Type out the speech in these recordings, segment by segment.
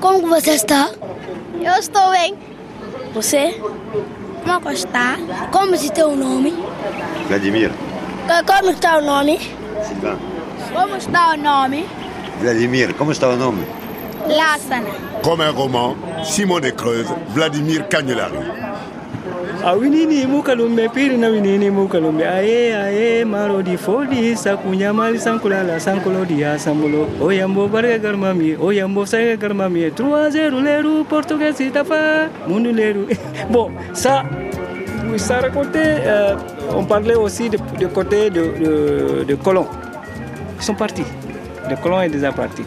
Como você está? Eu estou bem. Você? Como está? Como se teu nome? Vladimir. Como está o nome? Sylvain. Como está o nome? Vladimir, como está o nome? Lassana. Comme un roman, Simone Creuse, Vladimir Cagnolari. Awinini na aye aye maro di fodi sakunya mali sankulala oyambo garmami oyambo garmami. 3-0 leru mundu leru. Bon ça ça racontait euh, on parlait aussi de, côté de, de, colons. Ils sont partis. Le colon est déjà parti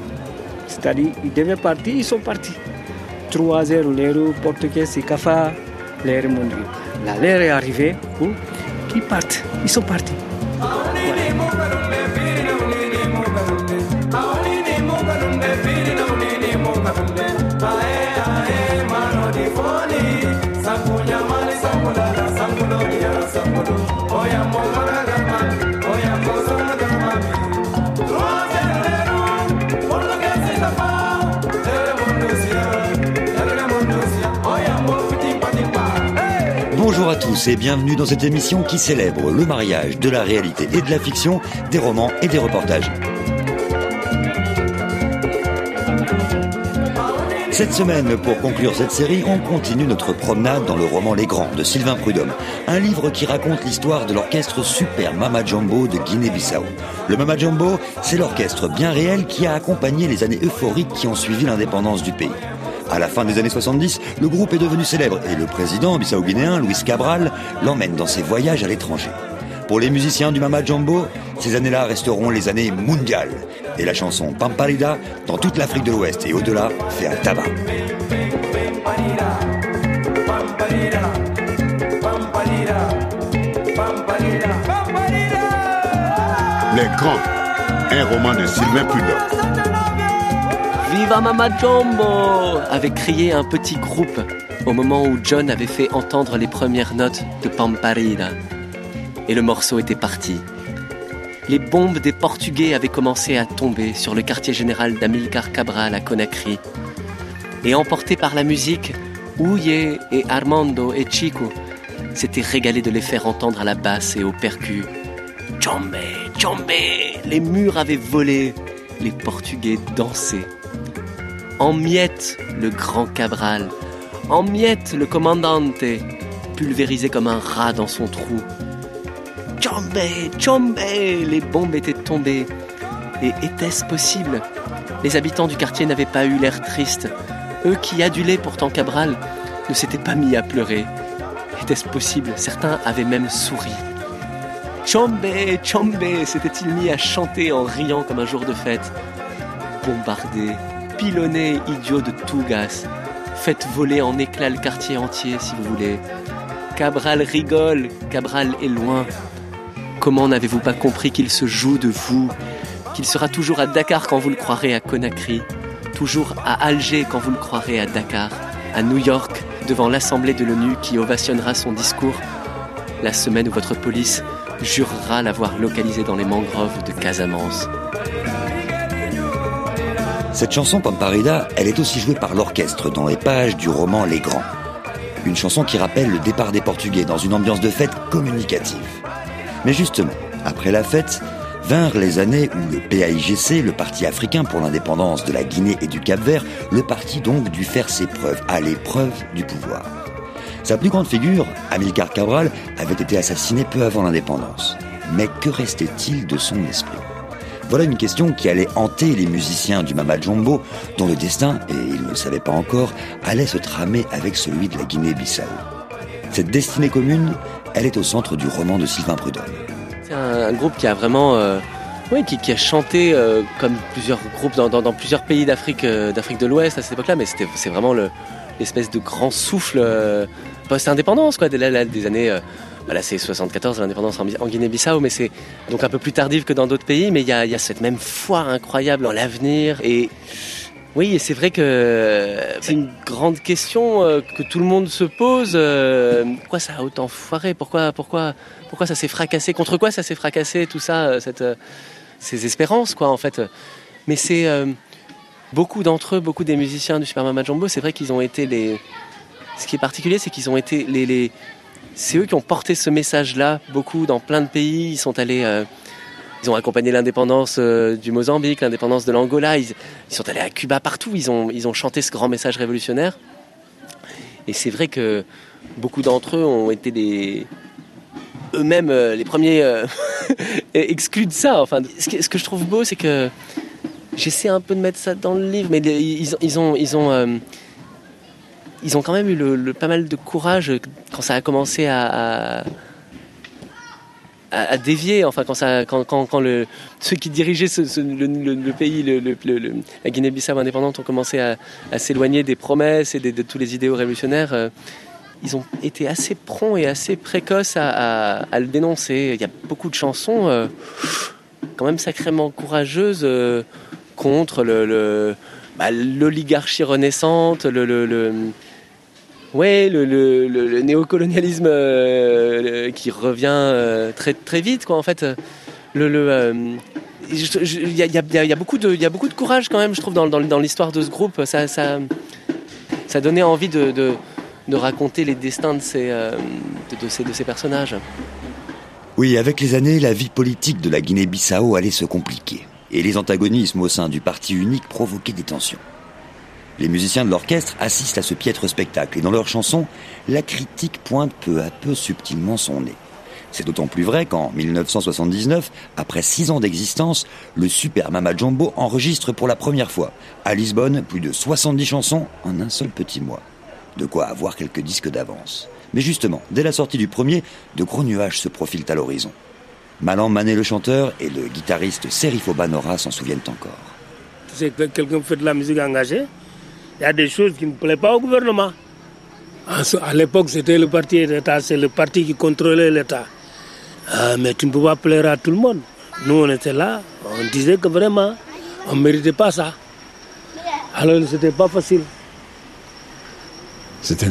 c'est-à-dire ils devaient partir ils sont partis. 3-0 leru portugais kafa l'air mondial. L'air est arrivé où ils partent, ils sont partis. Tous et bienvenue dans cette émission qui célèbre le mariage de la réalité et de la fiction, des romans et des reportages. Cette semaine, pour conclure cette série, on continue notre promenade dans le roman Les Grands de Sylvain Prudhomme, un livre qui raconte l'histoire de l'orchestre Super Mama Jumbo de Guinée-Bissau. Le Mama Jumbo, c'est l'orchestre bien réel qui a accompagné les années euphoriques qui ont suivi l'indépendance du pays. À la fin des années 70, le groupe est devenu célèbre et le président bissau-guinéen, Luis Cabral, l'emmène dans ses voyages à l'étranger. Pour les musiciens du Mama Jumbo, ces années-là resteront les années mondiales. Et la chanson Pamparida, dans toute l'Afrique de l'Ouest et au-delà, fait un tabac. Les Grands, un roman de Sylvain Prudhomme. Viva Mama Jumbo avait crié un petit groupe au moment où John avait fait entendre les premières notes de Pamparida. Et le morceau était parti. Les bombes des Portugais avaient commencé à tomber sur le quartier général d'Amilcar Cabral à Conakry. Et emportés par la musique, Ouye et Armando et Chico s'étaient régalés de les faire entendre à la basse et au percu. Jombe, Jombe Les murs avaient volé, les Portugais dansaient. En miettes, le grand Cabral. En miettes, le commandante, pulvérisé comme un rat dans son trou. Jombe, Jombe Les bombes étaient tombées. Et était-ce possible? Les habitants du quartier n'avaient pas eu l'air triste. Eux qui adulaient pourtant Cabral ne s'étaient pas mis à pleurer. Était-ce possible? Certains avaient même souri. Chombe, Chombe s'était-il mis à chanter en riant comme un jour de fête? Bombardé, pilonné, idiot de tout gas. Faites voler en éclats le quartier entier si vous voulez. Cabral rigole, Cabral est loin. Comment n'avez-vous pas compris qu'il se joue de vous Qu'il sera toujours à Dakar quand vous le croirez à Conakry Toujours à Alger quand vous le croirez à Dakar À New York, devant l'Assemblée de l'ONU qui ovationnera son discours? La semaine où votre police jurera l'avoir localisé dans les mangroves de Casamance. Cette chanson Pamparida, elle est aussi jouée par l'orchestre dans les pages du roman Les Grands. Une chanson qui rappelle le départ des Portugais dans une ambiance de fête communicative. Mais justement, après la fête, vinrent les années où le PAIGC, le Parti africain pour l'indépendance de la Guinée et du Cap-Vert, le parti donc dut faire ses preuves, à l'épreuve du pouvoir. Sa plus grande figure, Amilcar Cabral, avait été assassiné peu avant l'indépendance. Mais que restait-il de son esprit? Voilà une question qui allait hanter les musiciens du Mama Jumbo, dont le destin, et ils ne le savaient pas encore, allait se tramer avec celui de la Guinée-Bissau. Cette destinée commune, elle est au centre du roman de Sylvain Prudhomme. C'est un, groupe qui a vraiment, euh, qui, a chanté euh, comme plusieurs groupes dans, plusieurs pays d'Afrique, euh, d'Afrique de l'Ouest à cette époque-là, mais c'est vraiment le, l'espèce de grand souffle post-indépendance, quoi, des années. Bah là, c'est 74, l'indépendance en, Guinée-Bissau, mais c'est donc un peu plus tardif que dans d'autres pays, mais il y a, cette même foi incroyable en l'avenir et oui, c'est vrai que c'est une grande question euh, que tout le monde se pose. euh, pourquoi ça a autant foiré Pourquoi, pourquoi, pourquoi ça s'est fracassé Contre quoi ça s'est fracassé Tout ça, euh, ces espérances, quoi, en fait. Mais c'est, beaucoup d'entre eux, beaucoup des musiciens du Super Mama Jumbo, c'est vrai qu'ils ont été les. Ce qui est particulier, c'est qu'ils ont été les... C'est eux qui ont porté ce message-là, beaucoup dans plein de pays. Ils sont allés. euh, Ils ont accompagné l'indépendance euh, du Mozambique, l'indépendance de l'Angola. Ils, sont allés à Cuba partout. Ils ont, ils ont chanté ce grand message révolutionnaire. Et c'est vrai que beaucoup d'entre eux ont été des eux-mêmes euh, les premiers exclus de ça. Enfin, ce que, ce que je trouve beau, c'est que j'essaie un peu de mettre ça dans le livre, mais ils, ils ont, ils ont, ils ont quand même eu le, pas mal de courage quand ça a commencé à, dévier. Enfin, quand ceux qui dirigeaient le, pays, la Guinée-Bissau indépendante, ont commencé à, s'éloigner des promesses et de tous les idéaux révolutionnaires. euh, ils ont été assez prompts et assez précoces à, le dénoncer. Il y a beaucoup de chansons euh, quand même sacrément courageuses euh, contre bah, l'oligarchie renaissante, le, le, le- ouais, le, le- le- néocolonialisme euh, qui revient euh, très, très vite. Quoi, en fait, le, euh, il y, y y a beaucoup de, courage quand même, je trouve, dans, dans- dans l'histoire de ce groupe. Ça, ça, ça donnait envie de, de, de raconter les destins de ces, de ces, de ces personnages. Oui, avec les années, la vie politique de la Guinée-Bissau allait se compliquer. Et les antagonismes au sein du parti unique provoquaient des tensions. Les musiciens de l'orchestre assistent à ce piètre spectacle et dans leurs chansons, la critique pointe peu à peu subtilement son nez. C'est d'autant plus vrai qu'en 1979, après six ans d'existence, le Super Mama Jumbo enregistre pour la première fois, à Lisbonne, plus de 70 chansons en un seul petit mois. De quoi avoir quelques disques d'avance. Mais justement, dès la sortie du premier, de gros nuages se profilent à l'horizon. Malan Mané le chanteur et le guitariste Serifo Banora s'en souviennent encore. C'est que quelqu'un fait de la musique engagée, il y a des choses qui ne plaisent pas au gouvernement. En ce- À l'époque, c'était le parti d'État, c'est le parti qui contrôlait l'État. Ah, mais tu ne peux pas plaire à tout le monde. Nous, on était là, on disait que vraiment, on ne méritait pas ça. Alors, c'était pas facile.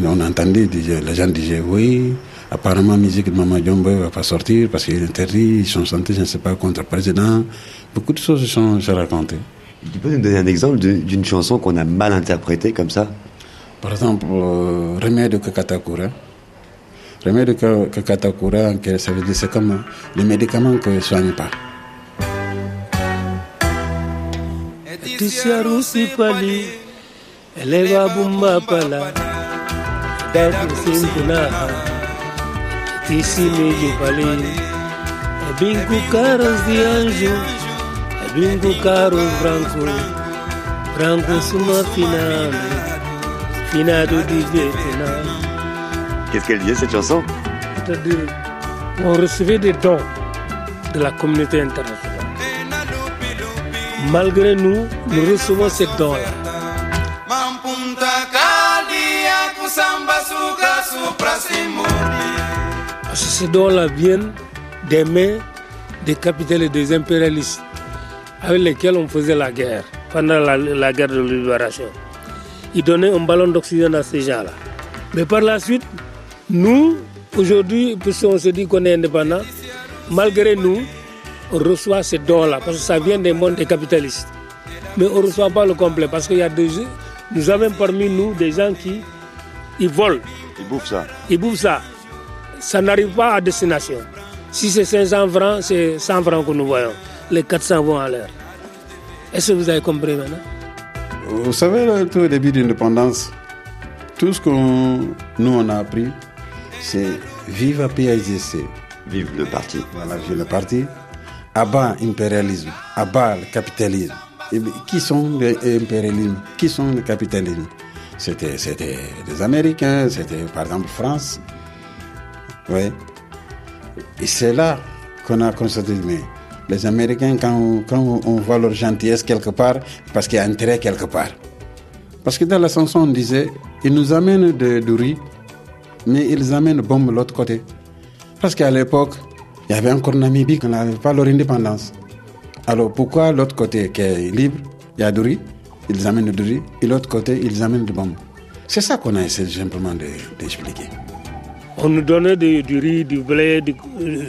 On entendait, les gens disaient oui, apparemment musique de Maman ne va pas sortir parce qu'il est interdit, ils sont chantés, je ne sais pas, contre le président. Beaucoup de choses sont, sont racontées. Tu peux nous donner un exemple d'une chanson qu'on a mal interprétée comme ça? Par exemple, euh, remède de Kakatakura. Remède de Ka- Kakatakura, que ça veut dire c'est comme le médicament que ne soigne pas. Pali, tisi meji anjo, ebinku caros branco, branco suma finado, finado de Vietnam. Qu'est-ce qu'elle disait cette chanson? C'est-à-dire, on recevait des dons de la communauté internationale. Malgré nous, nous recevons ces dons-là. Parce que ces dons-là viennent des mains des capitales et des impérialistes avec lesquels on faisait la guerre pendant la, la guerre de libération. Ils donnaient un ballon d'oxygène à ces gens-là. Mais par la suite, nous, aujourd'hui, puisqu'on se dit qu'on est indépendant, malgré nous, on reçoit ces dons-là parce que ça vient des mondes des capitalistes. Mais on ne reçoit pas le complet parce qu'il y a des nous avons parmi nous des gens qui ils volent, Ils bouffent ça. ils bouffent ça. Ça n'arrive pas à destination. Si c'est 500 francs, c'est 100 francs que nous voyons. Les 400 vont à l'air. Est-ce que vous avez compris maintenant? Vous savez, tout au début de l'indépendance, tout ce que nous on a appris, c'est vive PIGC. Vive le parti. Voilà, vive le parti. Abat l'impérialisme, abat le capitalisme. Et qui sont les impérialismes? Qui sont le capitalisme C'était c'était les Américains, c'était par exemple France. Oui. Et c'est là qu'on a constaté, mais les Américains, quand, quand on- voit leur gentillesse quelque part, parce qu'il y a intérêt quelque part. Parce que dans la chanson, on disait, ils nous amènent de, du riz, mais ils amènent bombe de l'autre côté. Parce qu'à l'époque, il y avait encore Namibie qui n'avait pas leur indépendance. Alors pourquoi l'autre côté qui est libre, il y a du riz, ils amènent du riz, et l'autre côté, ils amènent du bombe. C'est ça qu'on a essayé simplement de- d'expliquer. On nous donnait du, du riz, du blé, du- euh,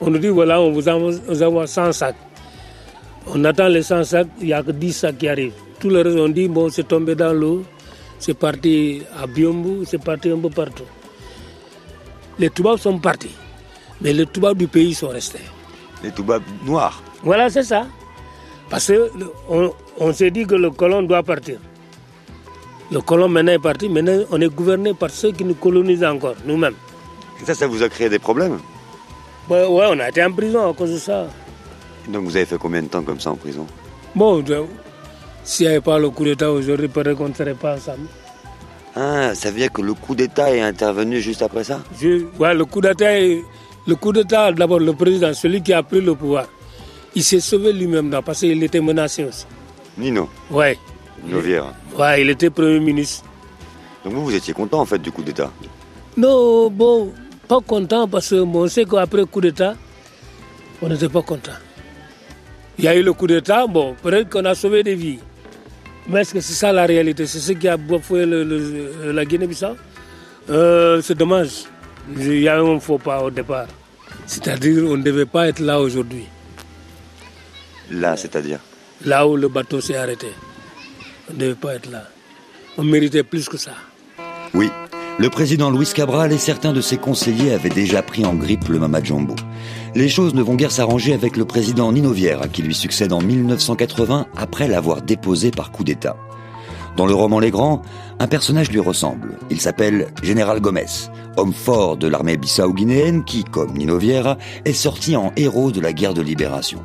on nous dit voilà, on vous envoie, on vous envoie 100 sacs. On attend les 100 sacs, il n'y a que 10 sacs qui arrivent. tout le reste, on dit, bon, c'est tombé dans l'eau, c'est parti à Biombo, c'est parti un peu partout. Les Toubabs sont partis, mais les Toubabs du pays sont restés. Les Toubabs noirs Voilà, c'est ça. Parce qu'on on, s'est dit que le colon doit partir. Le colon maintenant est parti, maintenant on est gouverné par ceux qui nous colonisent encore, nous-mêmes. Ça, ça vous a créé des problèmes? Ouais, ouais, on a été en prison à cause de ça. Donc vous avez fait combien de temps comme ça en prison? Bon, s'il n'y avait pas le coup d'État aujourd'hui, peut-être qu'on ne serait pas ensemble. Ah, ça veut dire que le coup d'État est intervenu juste après ça? Ouais, le coup d'État, le coup d'État, d'abord le président, celui qui a pris le pouvoir, il s'est sauvé lui-même parce qu'il était menacé aussi. Nino? Ouais. Nino Vieira Ouais, il était Premier ministre. Donc vous, vous étiez content en fait du coup d'État? Non, bon, pas content parce que on sait qu'après le coup d'État, on n'était pas content. Il y a eu le coup d'État, bon, peut-être qu'on a sauvé des vies. Mais est-ce que c'est ça la réalité? C'est ce qui a bouffé la Guinée-Bissau? Euh, C'est dommage. Il y a eu un faux pas au départ. C'est-à-dire qu'on ne devait pas être là aujourd'hui. Là, c'est-à-dire? Là où le bateau s'est arrêté. On ne devait pas être là. On méritait plus que ça. Oui, le président Luis Cabral et certains de ses conseillers avaient déjà pris en grippe le Mama Jumbo. Les choses ne vont guère s'arranger avec le président Nino Vieira qui lui succède en 1980 après l'avoir déposé par coup d'État. Dans le roman Les Grands, un personnage lui ressemble. Il s'appelle Général Gomez, homme fort de l'armée bissau-guinéenne qui, comme Nino Vieira, est sorti en héros de la guerre de libération.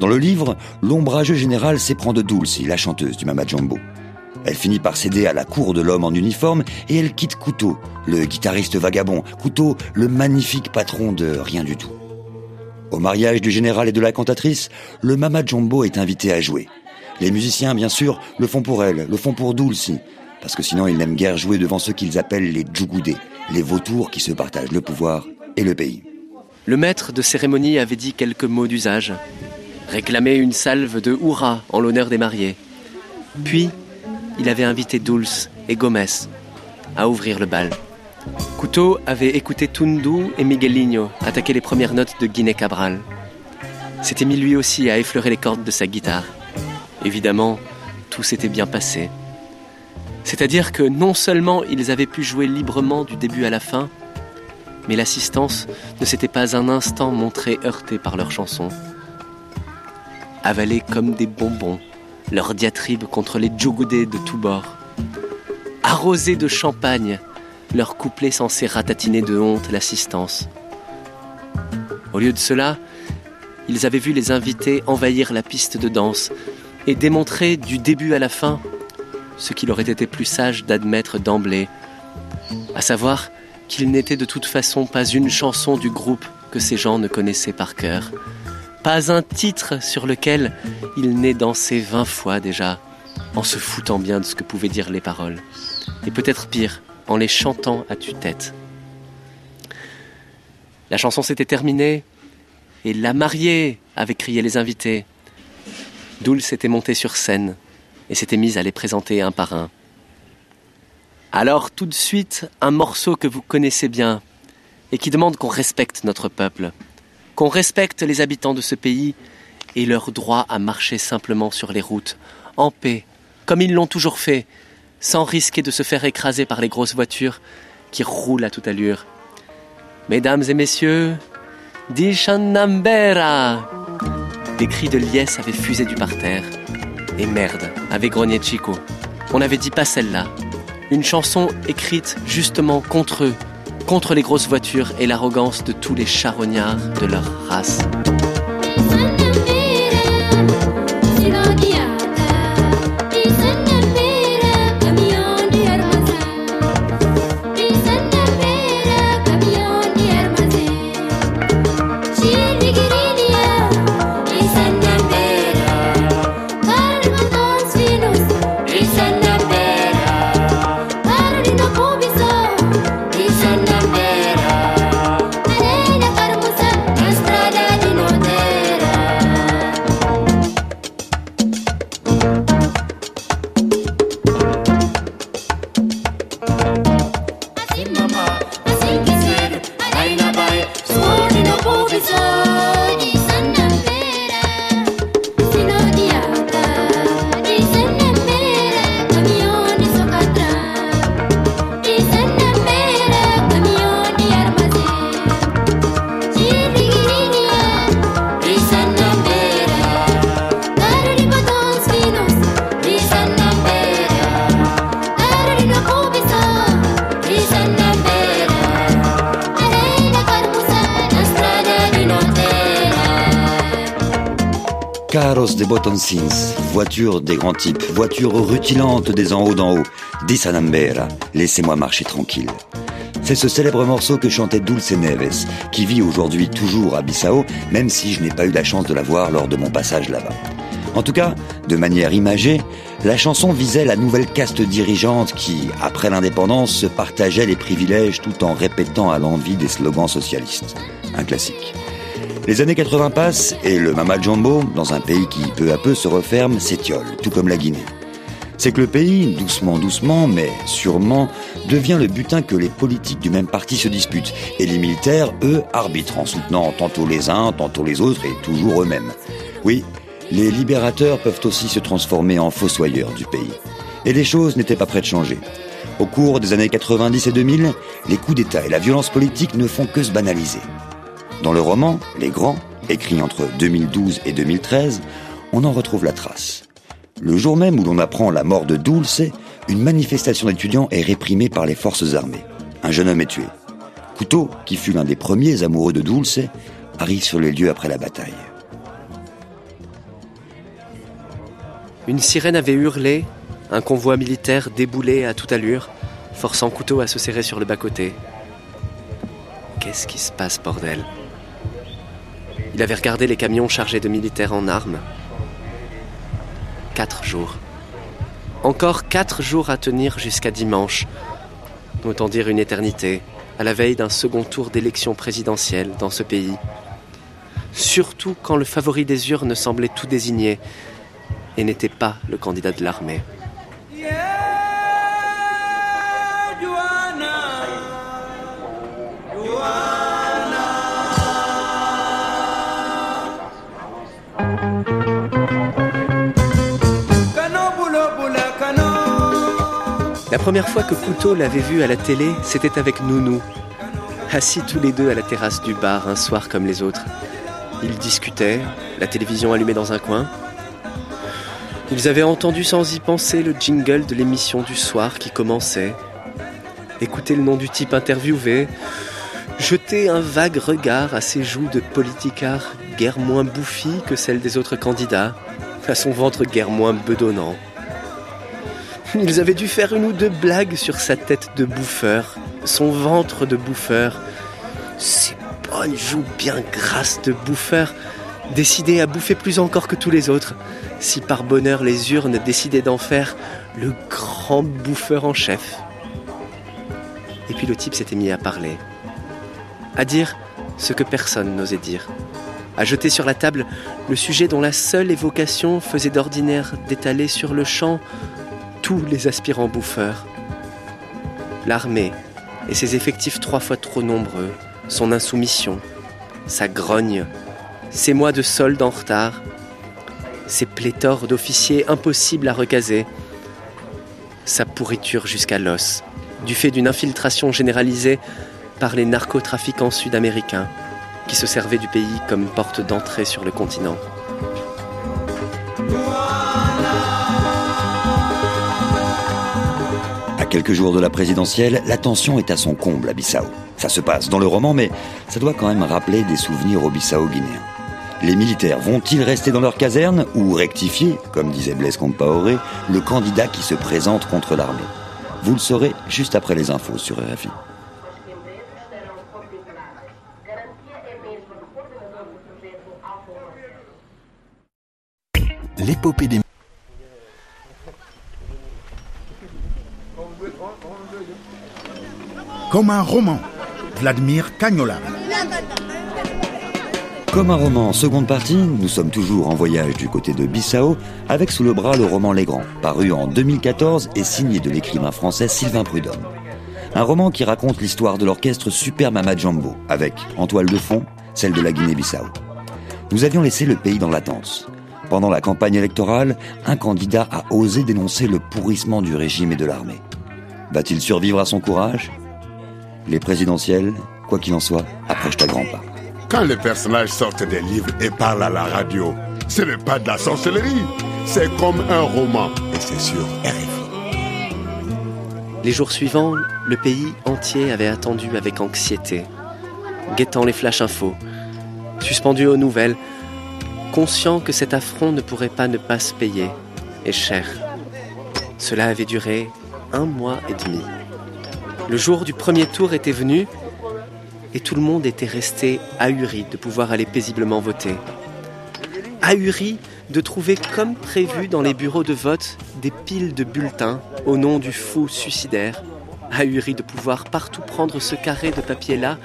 Dans le livre, l'ombrageux général s'éprend de Dulcie, la chanteuse du Mama Jumbo. Elle finit par céder à la cour de l'homme en uniforme et elle quitte Couteau, le guitariste vagabond. Couteau, le magnifique patron de rien du tout. Au mariage du général et de la cantatrice, le Mama Jumbo est invité à jouer. Les musiciens, bien sûr, le font pour elle, le font pour Dulcie, parce que sinon ils n'aiment guère jouer devant ceux qu'ils appellent les djougoudés, les vautours qui se partagent le pouvoir et le pays. Le maître de cérémonie avait dit quelques mots d'usage réclamé une salve de hurrah en l'honneur des mariés. Puis, il avait invité Dulce et Gomez à ouvrir le bal. Couteau avait écouté Tundu et Miguelinho attaquer les premières notes de Guinée Cabral. S'était mis lui aussi à effleurer les cordes de sa guitare. Évidemment, tout s'était bien passé. C'est-à-dire que non seulement ils avaient pu jouer librement du début à la fin, mais l'assistance ne s'était pas un instant montrée heurtée par leurs chansons avaler comme des bonbons leur diatribe contre les djougoudés de tous bords. Arroser de champagne leur couplet censé ratatiner de honte l'assistance. Au lieu de cela, ils avaient vu les invités envahir la piste de danse et démontrer du début à la fin ce qu'il aurait été plus sage d'admettre d'emblée, à savoir qu'il n'était de toute façon pas une chanson du groupe que ces gens ne connaissaient par cœur, pas un titre sur lequel il n'ait dansé vingt fois déjà, en se foutant bien de ce que pouvaient dire les paroles. Et peut-être pire, en les chantant à tue-tête. La chanson s'était terminée, et la mariée avait crié les invités. Doul s'était monté sur scène et s'était mise à les présenter un par un. Alors tout de suite, un morceau que vous connaissez bien et qui demande qu'on respecte notre peuple qu'on respecte les habitants de ce pays et leur droit à marcher simplement sur les routes, en paix, comme ils l'ont toujours fait, sans risquer de se faire écraser par les grosses voitures qui roulent à toute allure. Mesdames et messieurs, Dishanambera Des cris de liesse avaient fusé du parterre. Et merde, avait grogné Chico. On avait dit pas celle-là. Une chanson écrite justement contre eux, contre les grosses voitures et l'arrogance de tous les charognards de leur race. Des grands types, voiture rutilante des en haut d'en haut, Sanambera, laissez-moi marcher tranquille. C'est ce célèbre morceau que chantait Dulce Neves, qui vit aujourd'hui toujours à Bissau, même si je n'ai pas eu la chance de la voir lors de mon passage là-bas. En tout cas, de manière imagée, la chanson visait la nouvelle caste dirigeante qui, après l'indépendance, se partageait les privilèges tout en répétant à l'envie des slogans socialistes. Un classique. Les années 80 passent et le Mama Jumbo, dans un pays qui peu à peu se referme, s'étiole, tout comme la Guinée. C'est que le pays, doucement, doucement, mais sûrement, devient le butin que les politiques du même parti se disputent. Et les militaires, eux, arbitrent en soutenant tantôt les uns, tantôt les autres et toujours eux-mêmes. Oui, les libérateurs peuvent aussi se transformer en fossoyeurs du pays. Et les choses n'étaient pas prêtes de changer. Au cours des années 90 et 2000, les coups d'État et la violence politique ne font que se banaliser. Dans le roman Les Grands, écrit entre 2012 et 2013, on en retrouve la trace. Le jour même où l'on apprend la mort de Dulce, une manifestation d'étudiants est réprimée par les forces armées. Un jeune homme est tué. Couteau, qui fut l'un des premiers amoureux de Dulce, arrive sur les lieux après la bataille. Une sirène avait hurlé, un convoi militaire déboulait à toute allure, forçant Couteau à se serrer sur le bas-côté. Qu'est-ce qui se passe, bordel? Il avait regardé les camions chargés de militaires en armes. Quatre jours. Encore quatre jours à tenir jusqu'à dimanche. Autant dire une éternité, à la veille d'un second tour d'élection présidentielle dans ce pays. Surtout quand le favori des urnes semblait tout désigné, et n'était pas le candidat de l'armée. La première fois que Couteau l'avait vu à la télé, c'était avec Nounou, assis tous les deux à la terrasse du bar un soir comme les autres. Ils discutaient, la télévision allumée dans un coin, ils avaient entendu sans y penser le jingle de l'émission du soir qui commençait, écouté le nom du type interviewé, jeter un vague regard à ses joues de politicard guère moins bouffi que celles des autres candidats, à son ventre guère moins bedonnant. Ils avaient dû faire une ou deux blagues sur sa tête de bouffeur, son ventre de bouffeur, ses bonnes joues bien grasses de bouffeur, décidé à bouffer plus encore que tous les autres, si par bonheur les urnes décidaient d'en faire le grand bouffeur en chef. Et puis le type s'était mis à parler, à dire ce que personne n'osait dire, à jeter sur la table le sujet dont la seule évocation faisait d'ordinaire d'étaler sur le champ tous les aspirants bouffeurs. L'armée et ses effectifs trois fois trop nombreux, son insoumission, sa grogne, ses mois de solde en retard, ses pléthores d'officiers impossibles à recaser, sa pourriture jusqu'à l'os, du fait d'une infiltration généralisée par les narcotrafiquants sud-américains qui se servaient du pays comme porte d'entrée sur le continent. Quelques jours de la présidentielle, la tension est à son comble à Bissau. Ça se passe dans le roman, mais ça doit quand même rappeler des souvenirs au Bissau guinéen. Les militaires vont-ils rester dans leur caserne ou rectifier, comme disait Blaise Compaoré, le candidat qui se présente contre l'armée? Vous le saurez juste après les infos sur RFI. L'épopée des Comme un roman, Vladimir Cagnola. Comme un roman en seconde partie, nous sommes toujours en voyage du côté de Bissau avec sous le bras le roman Les Grands, paru en 2014 et signé de l'écrivain français Sylvain Prudhomme. Un roman qui raconte l'histoire de l'orchestre Super Mama Jumbo, avec, en toile de fond, celle de la Guinée-Bissau. Nous avions laissé le pays dans l'attente. Pendant la campagne électorale, un candidat a osé dénoncer le pourrissement du régime et de l'armée. Va-t-il survivre à son courage? Les présidentielles, quoi qu'il en soit, approchent à grands pas. Quand les personnages sortent des livres et parlent à la radio, ce n'est pas de la sorcellerie. C'est comme un roman. Et c'est sur RFI. Les jours suivants, le pays entier avait attendu avec anxiété, guettant les flash infos, suspendu aux nouvelles, conscient que cet affront ne pourrait pas ne pas se payer, et cher. Cela avait duré un mois et demi. Le jour du premier tour était venu et tout le monde était resté ahuri de pouvoir aller paisiblement voter. Ahuri de trouver comme prévu dans les bureaux de vote des piles de bulletins au nom du fou suicidaire. Ahuri de pouvoir partout prendre ce carré de papier-là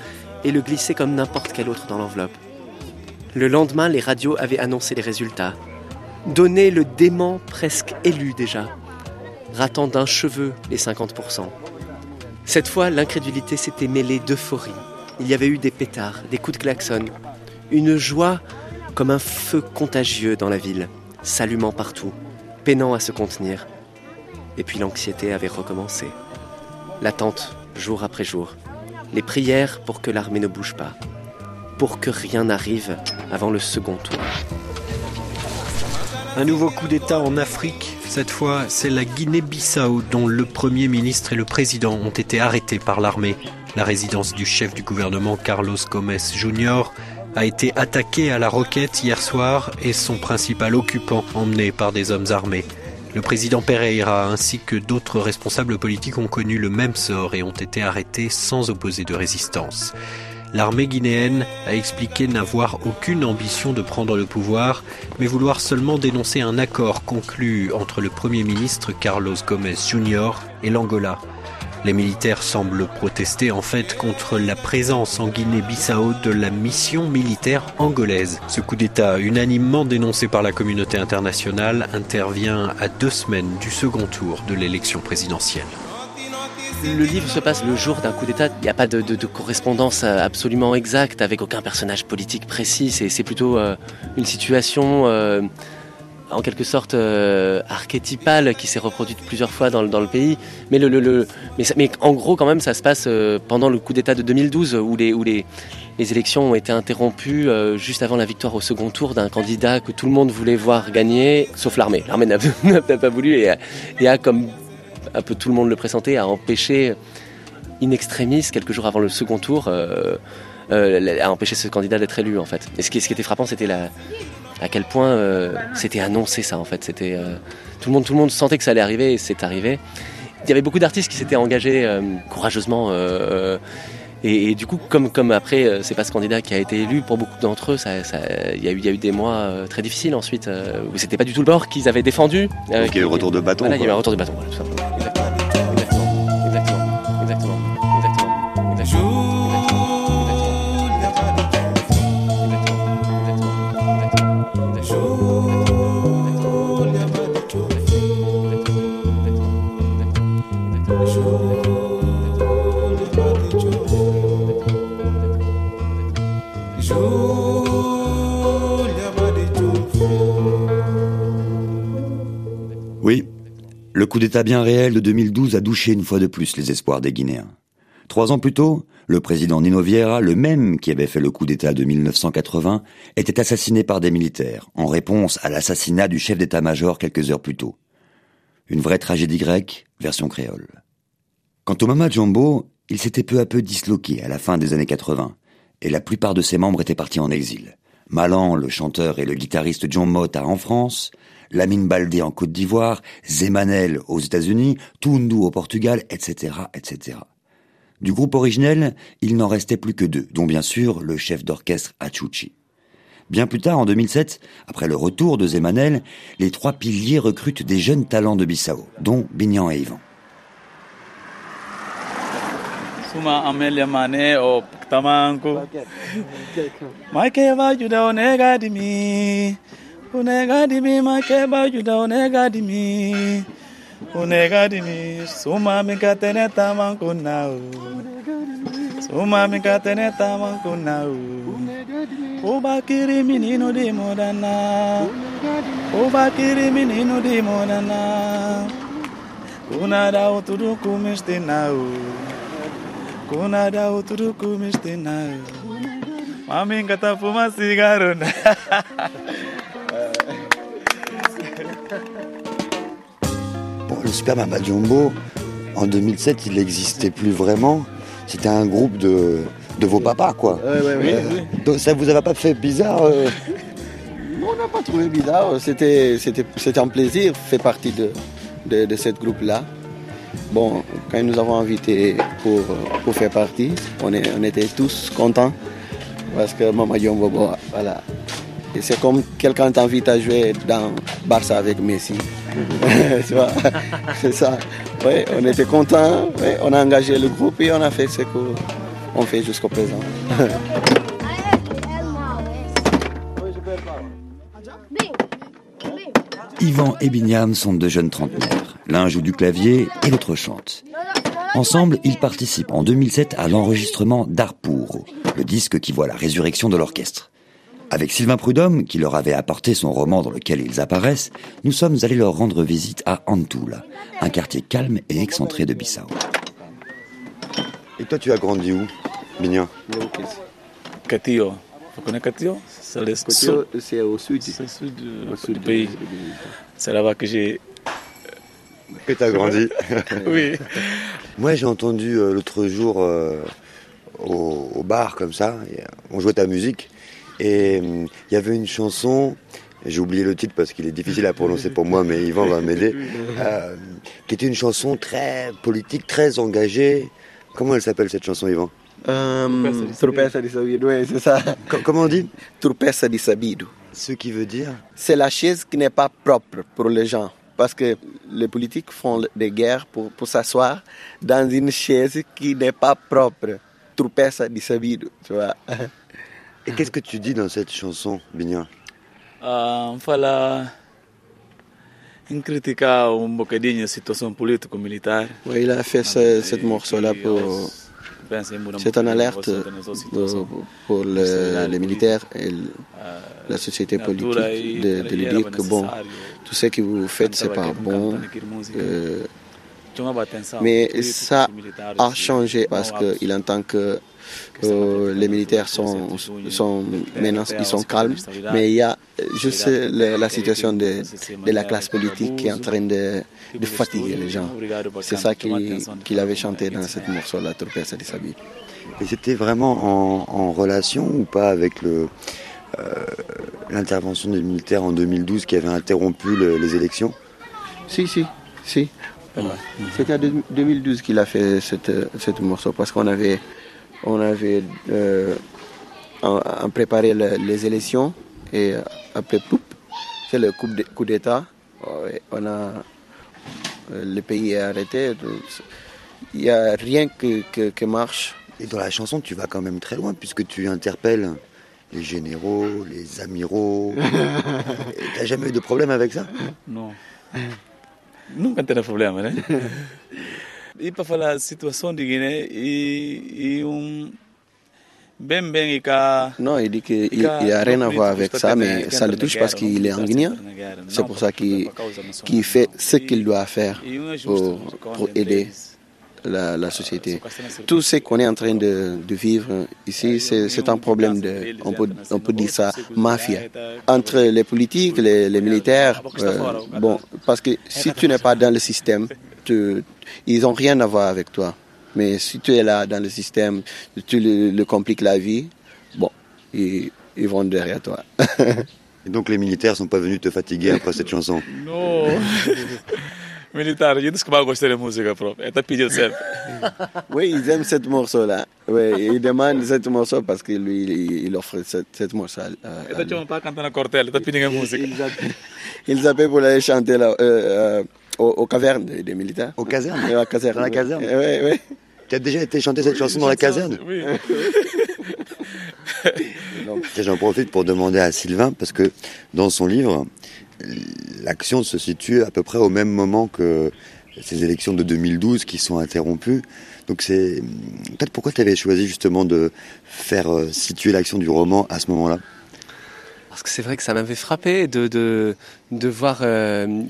et le glisser comme n'importe quel autre dans l'enveloppe. Le lendemain, les radios avaient annoncé les résultats. Donné le dément presque élu déjà, ratant d'un cheveu les 50%. Cette fois, l'incrédulité s'était mêlée d'euphorie. Il y avait eu des pétards, des coups de klaxon, une joie comme un feu contagieux dans la ville, s'allumant partout, peinant à se contenir. Et puis l'anxiété avait recommencé. L'attente, jour après jour. Les prières pour que l'armée ne bouge pas. Pour que rien n'arrive avant le second tour. Un nouveau coup d'État en Afrique. Cette fois, c'est la Guinée-Bissau dont le Premier ministre et le Président ont été arrêtés par l'armée. La résidence du chef du gouvernement Carlos Gomes Jr. a été attaquée à la roquette hier soir et son principal occupant emmené par des hommes armés. Le président Pereira ainsi que d'autres responsables politiques ont connu le même sort et ont été arrêtés sans opposer de résistance. L'armée guinéenne a expliqué n'avoir aucune ambition de prendre le pouvoir, mais vouloir seulement dénoncer un accord conclu entre le Premier ministre Carlos Gomes Jr. et l'Angola. Les militaires semblent protester en fait contre la présence en Guinée-Bissau de la mission militaire angolaise. Ce coup d'État, unanimement dénoncé par la communauté internationale, intervient à deux semaines du second tour de l'élection présidentielle. Le livre se passe le jour d'un coup d'État. Il n'y a pas de, correspondance absolument exacte avec aucun personnage politique précis. C'est plutôt euh, une situation euh, en quelque sorte euh, archétypale qui s'est reproduite plusieurs fois dans, le pays. Mais, en gros, quand même, ça se passe euh, pendant le coup d'État de 2012 où les, élections ont été interrompues euh, juste avant la victoire au second tour d'un candidat que tout le monde voulait voir gagner, sauf l'armée. L'armée n'a pas voulu et a, comme un peu tout le monde le pressentait, a empêché in extremis, quelques jours avant le second tour, euh, euh, a empêché ce candidat d'être élu en fait. Et ce qui, ce qui était frappant, c'était la, à quel point euh, c'était annoncé ça en fait. C'était tout le monde, tout le monde sentait que ça allait arriver et c'est arrivé. Il y avait beaucoup d'artistes qui s'étaient engagés courageusement. Et, et, du coup, comme, comme après, c'est pas ce candidat qui a été élu, pour beaucoup d'entre eux, ça, ça, il, y a eu, il y a eu des mois très difficiles ensuite, où c'était pas du tout le bord qu'ils avaient défendu. Donc il y a eu retour de bâton. Voilà, il y a eu un retour de bâton, voilà, tout simplement. Coup d'État bien réel de 2012 a douché une fois de plus les espoirs des Guinéens. Trois ans plus tôt, le président Nino Vieira, le même qui avait fait le coup d'État de 1980, était assassiné par des militaires, en réponse à l'assassinat du chef d'état-major quelques heures plus tôt. Une vraie tragédie grecque, version créole. Quant au Mama Jumbo, il s'était peu à peu disloqué à la fin des années 80, et la plupart de ses membres étaient partis en exil. Malan, le chanteur et le guitariste John Mota en France, Lamine Baldé en Côte d'Ivoire, Zemanel aux États-Unis, Tundu au Portugal, etc., etc. Du groupe originel, il n'en restait plus que deux, dont bien sûr le chef d'orchestre Achuchi. Bien plus tard, en 2007, après le retour de Zemanel, les trois piliers recrutent des jeunes talents de Bissau, dont Bignan et Yvan. O nega de mim, mas que ajuda o nega de mim. O nega de mim, suma me cateneta mancunau. Suma me cateneta. O baquiri menino de morana, O baquiri menino de Moraná. Kunara o tudo comeste nau. nao, o tudo comeste nao, Maminha tá fumando cigarro. Super Mama Jumbo, en 2007, il n'existait plus vraiment. C'était un groupe de, de vos papas, quoi. Ouais, Euh, Donc ça vous avait pas fait bizarre euh, trouvé bizarre. C'était, c'était, c'était un plaisir de faire partie de, de, de cette groupe-là. Bon, quand ils nous avons invités pour, pour faire partie, on, est, on était tous contents parce que Mama Jumbo, voilà. Et c'est comme quelqu'un t'invite à jouer dans Barça avec Messi. c'est ça. Ouais, on était contents, on a engagé le groupe et on a fait ce qu'on fait jusqu'au présent. Yvan et Binyam sont deux jeunes trentenaires. L'un joue du clavier et l'autre chante. Ensemble, ils participent en 2007 à l'enregistrement d'Arpuro, le disque qui voit la résurrection de l'orchestre. Avec Sylvain Prudhomme, qui leur avait apporté son roman dans lequel ils apparaissent, nous sommes allés leur rendre visite à Antula, un quartier calme et excentré de Bissau. Et toi, tu as grandi où, Bignan Catillo. Vous connaissez Catillo C'est au sud. C'est au sud, du, au sud du pays. C'est là-bas que j'ai que tu as grandi. oui. Moi, j'ai entendu euh, l'autre jour euh, au, au, bar, comme ça, on jouait ta musique, et il y avait une chanson, j'ai oublié le titre parce qu'il est difficile à prononcer pour moi, mais Yvan va m'aider, euh, qui était une chanson très politique, très engagée. Comment elle s'appelle cette chanson, Yvan? Trupessa di Sabido, oui, c'est ça. Comment on dit? Trupessa di Sabido. Ce qui veut dire? C'est la chaise qui n'est pas propre pour les gens. Parce que les politiques font des guerres pour, pour s'asseoir dans une chaise qui n'est pas propre. Trupessa di Sabido, tu vois. Et qu'est-ce que tu dis dans cette chanson, Bignan uh, Fala em criticar um bocadinho a situação político-militar. Oui, il a fait ce, cette morceau-là pour. C'est une alerte pour, pour le, les militaires et la société politique de, de lui dire que bon, tout ce que vous faites, c'est pas bon. Euh, mais ça a changé parce qu'il entend que euh, les militaires sont, sont maintenant ils sont calmes, mais il y a juste la, la situation de, de, la classe politique qui est en train de, de fatiguer les gens. C'est ça qu'il qu avait chanté dans cette morceau, la Torpesa de. Et c'était vraiment en, en, relation ou pas avec le euh, l'intervention des militaires en 2012 qui avait interrompu le, les élections? Si, si, si. C'était en 2012 qu'il a fait cette, cette morceau parce qu'on avait on avait euh, en, préparé le, les élections et après, poup, c'est le coup d'État. On a, le pays est arrêté. Il n'y a rien qui que, que marche. Et dans la chanson, tu vas quand même très loin puisque tu interpelles les généraux, les amiraux. T'as jamais eu de problème avec ça? Non. Nunca teve problema, né? E para falar a situação de Guiné e, e um ben ben e cá. Non, il dit qu'il n'y a rien à voir avec ça, mais ça le touche parce qu'il est en Guinée. C'est pour ça qu'il qu fait ce qu'il doit faire pour, pour aider la, la, société. Tout ce qu'on est en train de, de vivre ici, c'est un problème de, on peut, on peut dire ça, mafia. Entre les politiques, les, les militaires, euh, bon, parce que si tu n'es pas dans le système, tu, ils n'ont rien à voir avec toi. Mais si tu es là dans le système, tu le, le compliques la vie, bon, ils, ils vont derrière toi. Et donc les militaires sont pas venus te fatiguer après cette chanson? Non Militaire, je dis que je gostar de música, prof. É pedido certo. Oui, ils aiment cette morceau-là. Oui, ils demandent cette morceau parce que lui, il, il offre cette, cette morceau. Ele tá pas cantando a cortela, tá pedindo a música. Ils appellent pour aller chanter là, euh, euh, aux, aux, cavernes des, des militaires. Aux casernes À la caserne. Dans la caserne Oui, oui. Tu as déjà été chanter cette chanson dans la caserne Oui. J'en profite pour demander à Sylvain, parce que dans son livre, l'action se situe à peu près au même moment que ces élections de 2012 qui sont interrompues. Donc c'est peut-être pourquoi tu avais choisi justement de faire euh, situer l'action du roman à ce moment-là? Parce que c'est vrai que ça m'avait frappé de, de, de voir euh,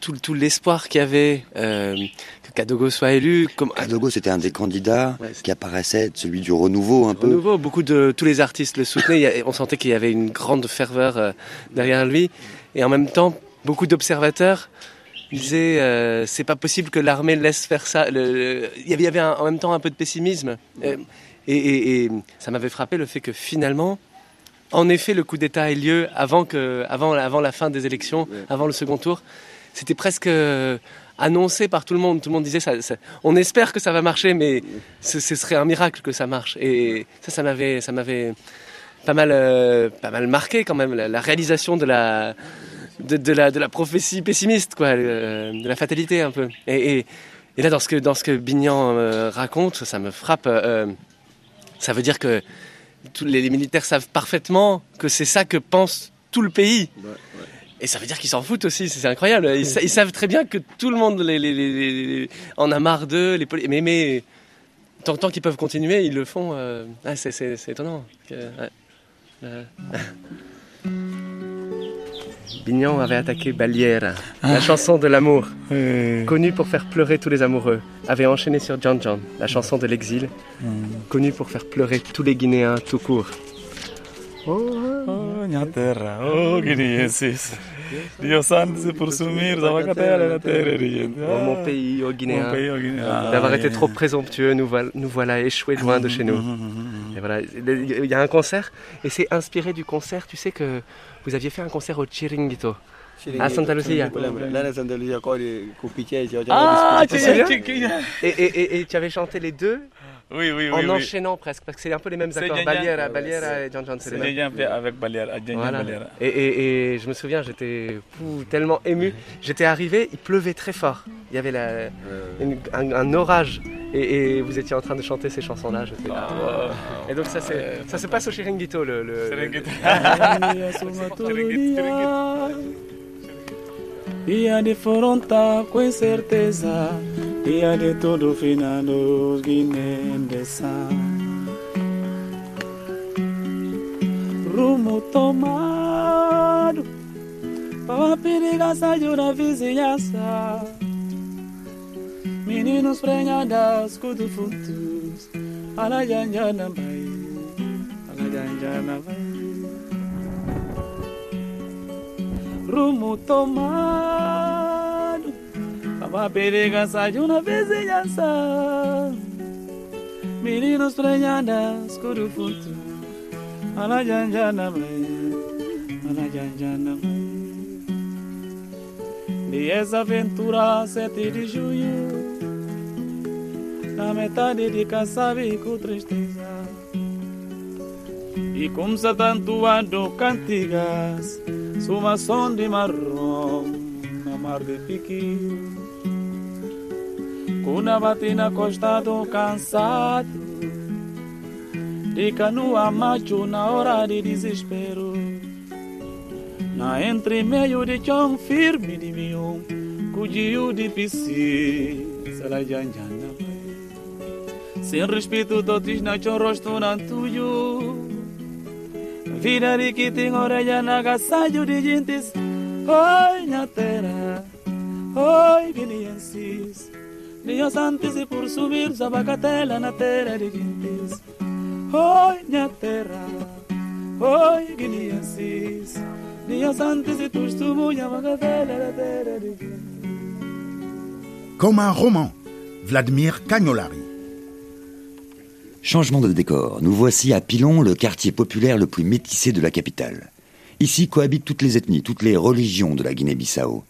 tout, tout l'espoir qu'il y avait euh, que Kadogo soit élu. Comme... Kadogo c'était un des candidats ouais, qui apparaissait, celui du renouveau un du peu. Renouveau, beaucoup de tous les artistes le soutenaient. on sentait qu'il y avait une grande ferveur euh, derrière lui. Et en même temps, beaucoup d'observateurs disaient euh, c'est pas possible que l'armée laisse faire ça. Le, le, il y avait un, en même temps un peu de pessimisme. Et, et, et ça m'avait frappé le fait que finalement, en effet le coup d'État ait lieu avant, que, avant, avant la fin des élections, avant le second tour. C'était presque euh, annoncé par tout le monde. Tout le monde disait on espère que ça va marcher, mais ce, serait un miracle que ça marche. Et ça, ça m'avait, ça m'avait pas mal, euh, pas mal marqué quand même la, réalisation de la, de, la, de la prophétie pessimiste, quoi, euh, de la fatalité un peu. Et, là, dans ce que, dans ce que Bignan raconte, ça me frappe. ça veut dire que les, militaires savent parfaitement que c'est ça que pense tout le pays. Et ça veut dire qu'ils s'en foutent aussi, c'est incroyable. Ils, savent très bien que tout le monde les, en a marre d'eux. Mais, mais tant, tant qu'ils peuvent continuer, ils le font. Euh, ah, c'est étonnant. Bignan avait attaqué Baliera, la ah. chanson de l'amour, connue pour faire pleurer tous les amoureux, avait enchaîné sur John John, la chanson de l'exil, hmm. connue pour faire pleurer tous les Guinéens tout court. Oh, oh terra, oh guineenses, Dios santo pour sumir, la terre Oh mon pays, oh Guinéen, d'avoir été trop présomptueux, nous voilà, nous voilà échoués loin de chez nous. Et voilà, il y a un concert, et c'est inspiré du concert, tu sais que vous aviez fait un concert au Chiringuito. À Santa Lucia. Ah, tu et, et, et tu avais chanté les deux oui, oui, en enchaînant presque, parce que c'est un peu les mêmes accords. Baliera, Baliera et John John. C'est les avec Baliera, voilà. Et, et, et, je me souviens, j'étais tellement ému. J'étais arrivé, il pleuvait très fort. Il y avait la, un, orage. Et, vous étiez en train de chanter ces chansons-là. Ah, et donc ça, ça se passe au Chiringuito. Le, le, Chiringuito. Dia de fronta com certeza. Dia de todo finados guinendesa Rumo tomado Para perigar saiu na vizinhança. Meninos prenhadas, cudo funtos Alajanjana vai Alajanjana vai rumo tomado. Uma periga saiu na vizinhança. Meninos prenhadas, coro fundo. Alajanjana alajanjana. De essa aventura, 7 de junho. Na metade de caçabe com tristeza. E como se tanto ando cantigas som de marrom na mar de piqui. Cuna batina costado cansado de canoa macho na hora de desespero. Na entre meio de chão firme de mion, cujiu de pisci, salajanjana. Sem respeito, todos na chão rosto na tuyo. Vida de que tem orelha na gasalho de gentes Oi, na terra Oi, guineenses Dias antes de por subir Zabacatela na terra de gentes Oi, na terra Oi, guineenses Dias antes de tu estubunha Zabacatela na terra de gentes Comme un roman, Vladimir Cagnolari. Changement de décor. Nous voici à Pilon, le quartier populaire le plus métissé de la capitale. Ici cohabitent toutes les ethnies, toutes les religions de la Guinée-Bissau.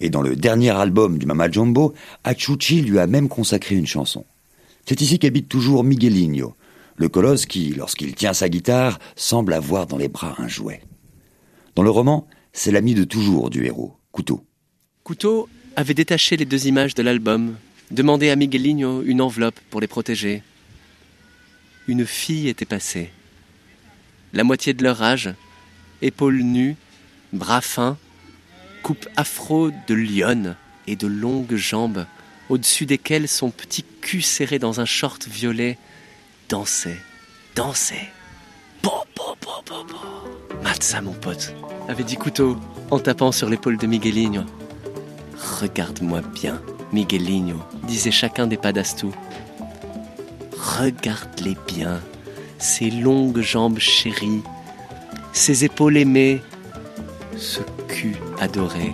Et dans le dernier album du Mama Jumbo, Achuchi lui a même consacré une chanson. C'est ici qu'habite toujours Miguelinho, le colosse qui, lorsqu'il tient sa guitare, semble avoir dans les bras un jouet. Dans le roman, c'est l'ami de toujours du héros, Couteau. Couteau avait détaché les deux images de l'album, demandé à Miguelinho une enveloppe pour les protéger une fille était passée. La moitié de leur âge, épaules nues, bras fins, coupe afro de lionne et de longues jambes, au-dessus desquelles son petit cul serré dans un short violet dansait, dansait. Matza, mon pote, avait dit Couteau en tapant sur l'épaule de Miguelinho. Regarde-moi bien, Miguelinho, disait chacun des padastou. Regarde-les bien, ces longues jambes chéries, ces épaules aimées, ce cul adoré.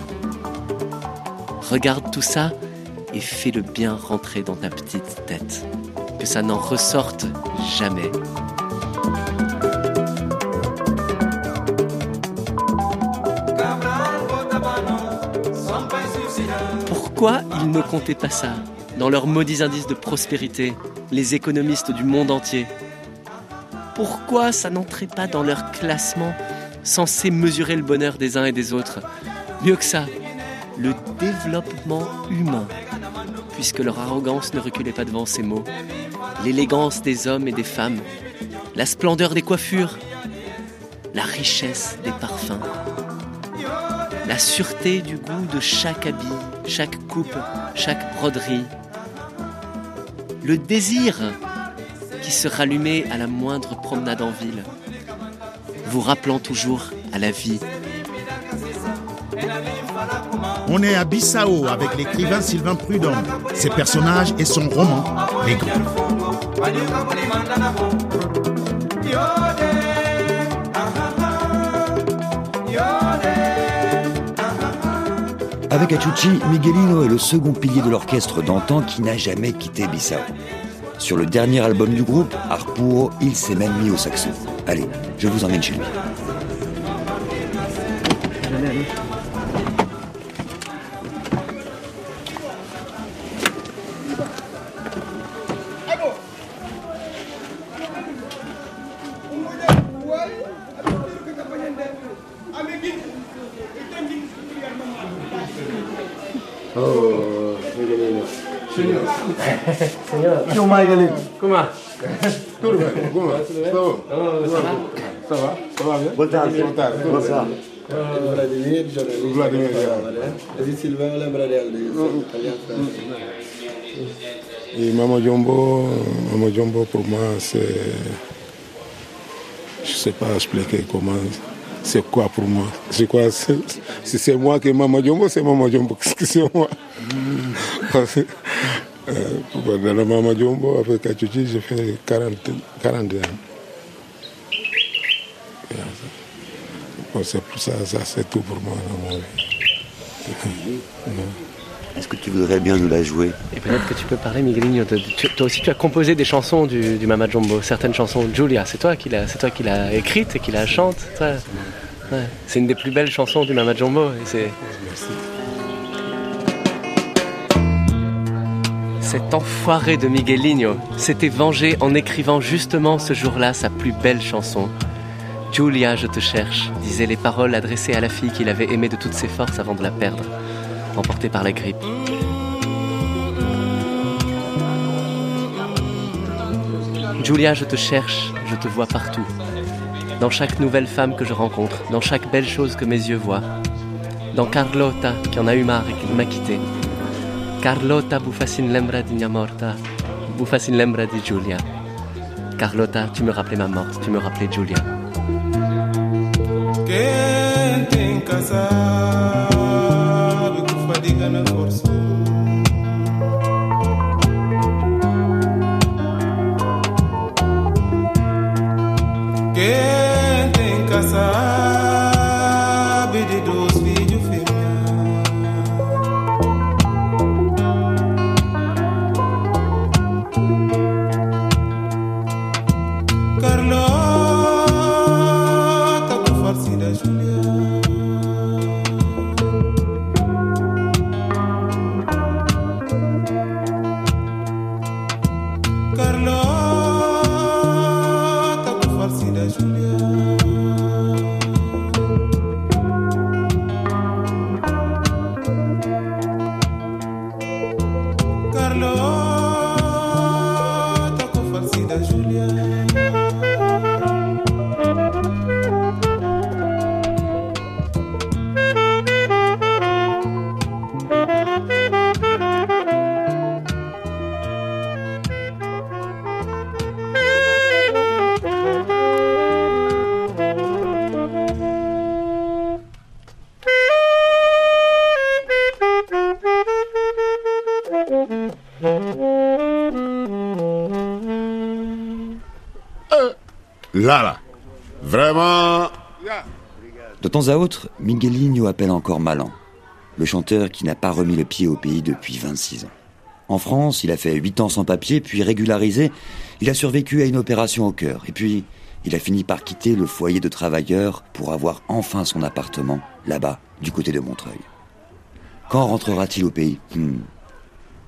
Regarde tout ça et fais-le bien rentrer dans ta petite tête, que ça n'en ressorte jamais. Pourquoi il ne comptait pas ça? Dans leurs maudits indices de prospérité, les économistes du monde entier. Pourquoi ça n'entrait pas dans leur classement censé mesurer le bonheur des uns et des autres? Mieux que ça, le développement humain, puisque leur arrogance ne reculait pas devant ces mots, l'élégance des hommes et des femmes, la splendeur des coiffures, la richesse des parfums, la sûreté du goût de chaque habit, chaque coupe, chaque broderie, le désir qui se rallumait à la moindre promenade en ville, vous rappelant toujours à la vie. On est à Bissau avec l'écrivain Sylvain Prudhomme, ses personnages et son roman Les Grands. Avec Achuchi, Miguelino est le second pilier de l'orchestre d'antan qui n'a jamais quitté Bissau. Sur le dernier album du groupe, Arpuro, il s'est même mis au saxo. Allez, je vous emmène chez lui. Yo, Miguelino. Comment Tudo bem, como va? Ça va Ça va Ça va bien tarde. Boa tarde. Vladimir. Vladimir, Sylvain, lembra dela, italiano. Et Maman Jumbo, Maman Jumbo pour moi, c'est. Je ne sais pas expliquer comment. C'est quoi pour moi? C'est quoi? C'est- Si c'est moi qui est Maman Jumbo, c'est Maman Jumbo que c'est moi? Parce que, euh, dans la Maman Jumbo, avec Achuchi, j'ai fait 40, 40 ans. Bon, c'est pour ça, ça c'est tout pour moi dans mon vie. Est-ce que tu voudrais bien nous la jouer? Et peut-être que tu peux parler, Miguelino. de- tu- toi aussi, tu as composé des chansons du, du Mama Jumbo, certaines chansons. Julia, c'est toi qui l'as, c'est toi qui l'as écrite et qui la chante. Ouais. C'est une des plus belles chansons du Mama Jumbo. Et c'est... Cet enfoiré de Miguelinho s'était vengé en écrivant justement ce jour-là sa plus belle chanson. Julia, je te cherche, disaient les paroles adressées à la fille qu'il avait aimée de toutes ses forces avant de la perdre, emportée par la grippe. Julia, je te cherche, je te vois partout. Dans chaque nouvelle femme que je rencontre, dans chaque belle chose que mes yeux voient. Dans Carlota, qui en a eu marre et qui m'a quitté. Carlota buffasin lembra di morta, buffasin lembra di Julia. Carlota, tu me rappelais ma morte, tu me rappelais casa Là. Vraiment. De temps à autre, Miguelinho appelle encore Malan, le chanteur qui n'a pas remis le pied au pays depuis 26 ans. En France, il a fait 8 ans sans papier, puis régularisé, il a survécu à une opération au cœur, et puis il a fini par quitter le foyer de travailleurs pour avoir enfin son appartement, là-bas, du côté de Montreuil. Quand rentrera-t-il au pays? Hmm.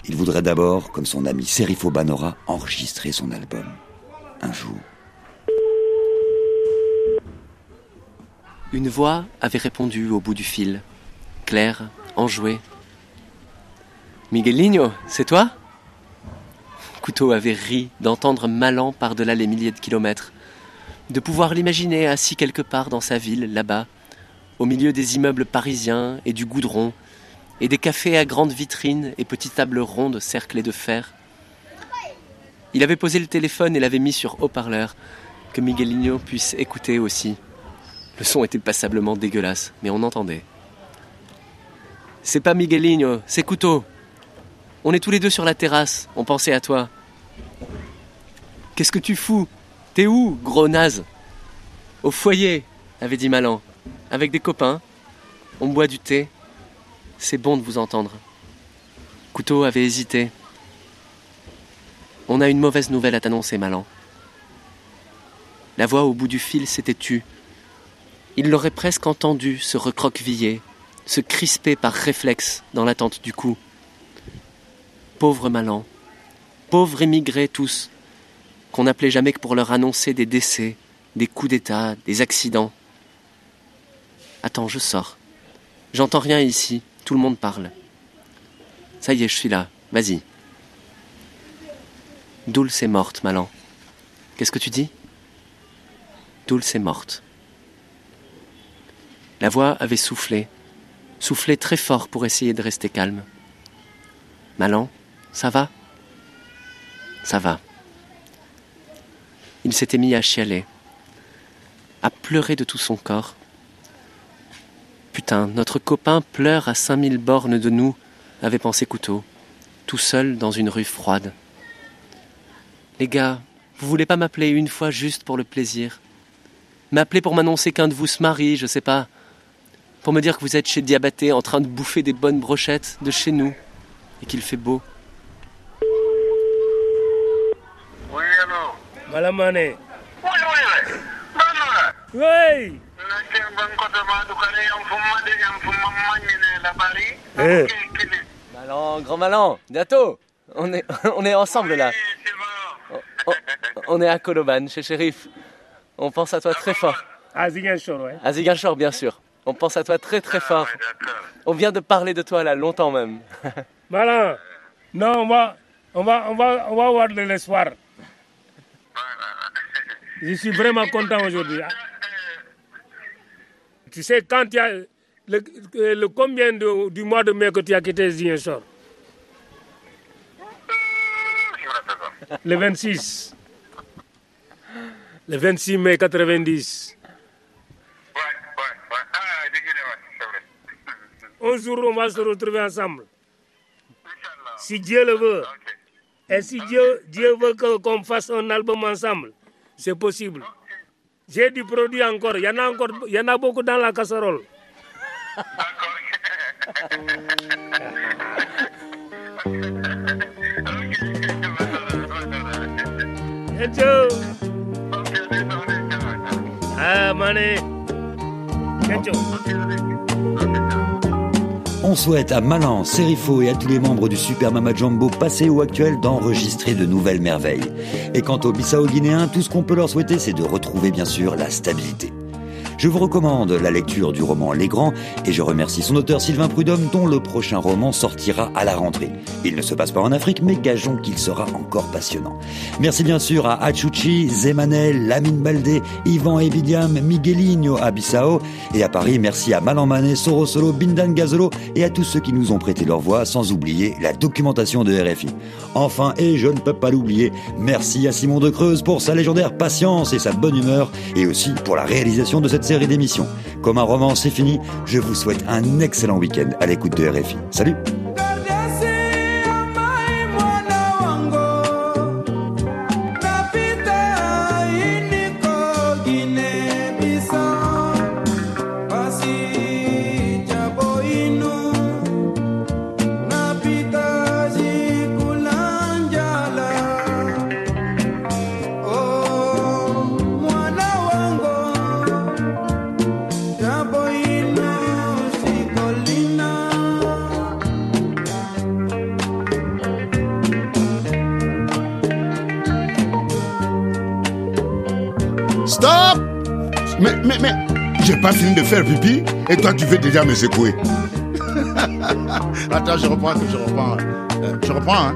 Il voudrait d'abord, comme son ami Serifo Banora, enregistrer son album. Un jour. Une voix avait répondu au bout du fil, claire, enjouée. Miguelinho, c'est toi? Couteau avait ri d'entendre Malan par-delà les milliers de kilomètres, de pouvoir l'imaginer assis quelque part dans sa ville, là-bas, au milieu des immeubles parisiens et du goudron, et des cafés à grandes vitrines et petites tables rondes cerclées de fer. Il avait posé le téléphone et l'avait mis sur haut-parleur, que Miguelinho puisse écouter aussi. Le son était passablement dégueulasse, mais on entendait. C'est pas Miguelinho, c'est Couteau. On est tous les deux sur la terrasse, on pensait à toi. Qu'est-ce que tu fous? T'es où, gros naze? Au foyer, avait dit Malan, avec des copains. On boit du thé. C'est bon de vous entendre. Couteau avait hésité. On a une mauvaise nouvelle à t'annoncer, Malan. La voix au bout du fil s'était tue. Il l'aurait presque entendu se recroqueviller, se crisper par réflexe dans l'attente du coup. Pauvres Malan, pauvres émigrés tous, qu'on n'appelait jamais que pour leur annoncer des décès, des coups d'État, des accidents. Attends, je sors. J'entends rien ici, tout le monde parle. Ça y est, je suis là, vas-y. Dulce est morte, Malan. Qu'est-ce que tu dis? Dulce est morte. La voix avait soufflé, soufflé très fort pour essayer de rester calme. Malan, ça va? Ça va. Il s'était mis à chialer, à pleurer de tout son corps. Putain, notre copain pleure à cinq mille bornes de nous, avait pensé Couteau, tout seul dans une rue froide. Les gars, vous voulez pas m'appeler une fois juste pour le plaisir? M'appeler pour m'annoncer qu'un de vous se marie, je sais pas. Pour me dire que vous êtes chez Diabaté en train de bouffer des bonnes brochettes de chez nous et qu'il fait beau. Malamane. Oui. Eh. Malan, grand Malan, bientôt. On est, on est ensemble là. On, on est à Koloban, chez Shérif. On pense à toi très fort. À Ziguinchor, ouais. À Ziguinchor, bien sûr. On pense à toi très très fort. On vient de parler de toi là, longtemps même. Malan. Non, on va, on va, on va, on va avoir de l'espoir. Je suis vraiment content aujourd'hui. Tu sais, quand il y a le, le combien de- du mois de mai que tu as quitté Ziguinchor? Le 26. Le 26 mai 90. Un jour, on va se retrouver ensemble. Si Dieu le veut. Et si Dieu, Dieu veut qu'on fasse un album ensemble, c'est possible. J'ai du produit encore. Il y en a encore, il y en a beaucoup dans la casserole. Kencho. Ah, mané. Kencho. On souhaite à Malin, Serifo et à tous les membres du Super Mama Jumbo passé ou actuel d'enregistrer de nouvelles merveilles. Et quant aux Bissau guinéens, tout ce qu'on peut leur souhaiter, c'est de retrouver bien sûr la stabilité. Je vous recommande la lecture du roman Les Grands et je remercie son auteur Sylvain Prudhomme dont le prochain roman sortira à la rentrée. Il ne se passe pas en Afrique mais gageons qu'il sera encore passionnant. Merci bien sûr à Achuchi, Zemanel, Lamine Baldé, Yvan Ebiliam, Miguelinho à Bissau et à Paris merci à Malan Mané, Soro Solo, Bindan Gazolo et à tous ceux qui nous ont prêté leur voix sans oublier la documentation de RFI. Enfin et je ne peux pas l'oublier, merci à Simon de Creuse pour sa légendaire patience et sa bonne humeur et aussi pour la réalisation de cette série d'émissions. Comme un roman c'est fini, je vous souhaite un excellent week-end à l'écoute de RFI. Salut Mais, mais, mais, j'ai pas fini de faire pipi et toi tu veux déjà me secouer. Attends, je reprends, je reprends. Euh, Je reprends, hein.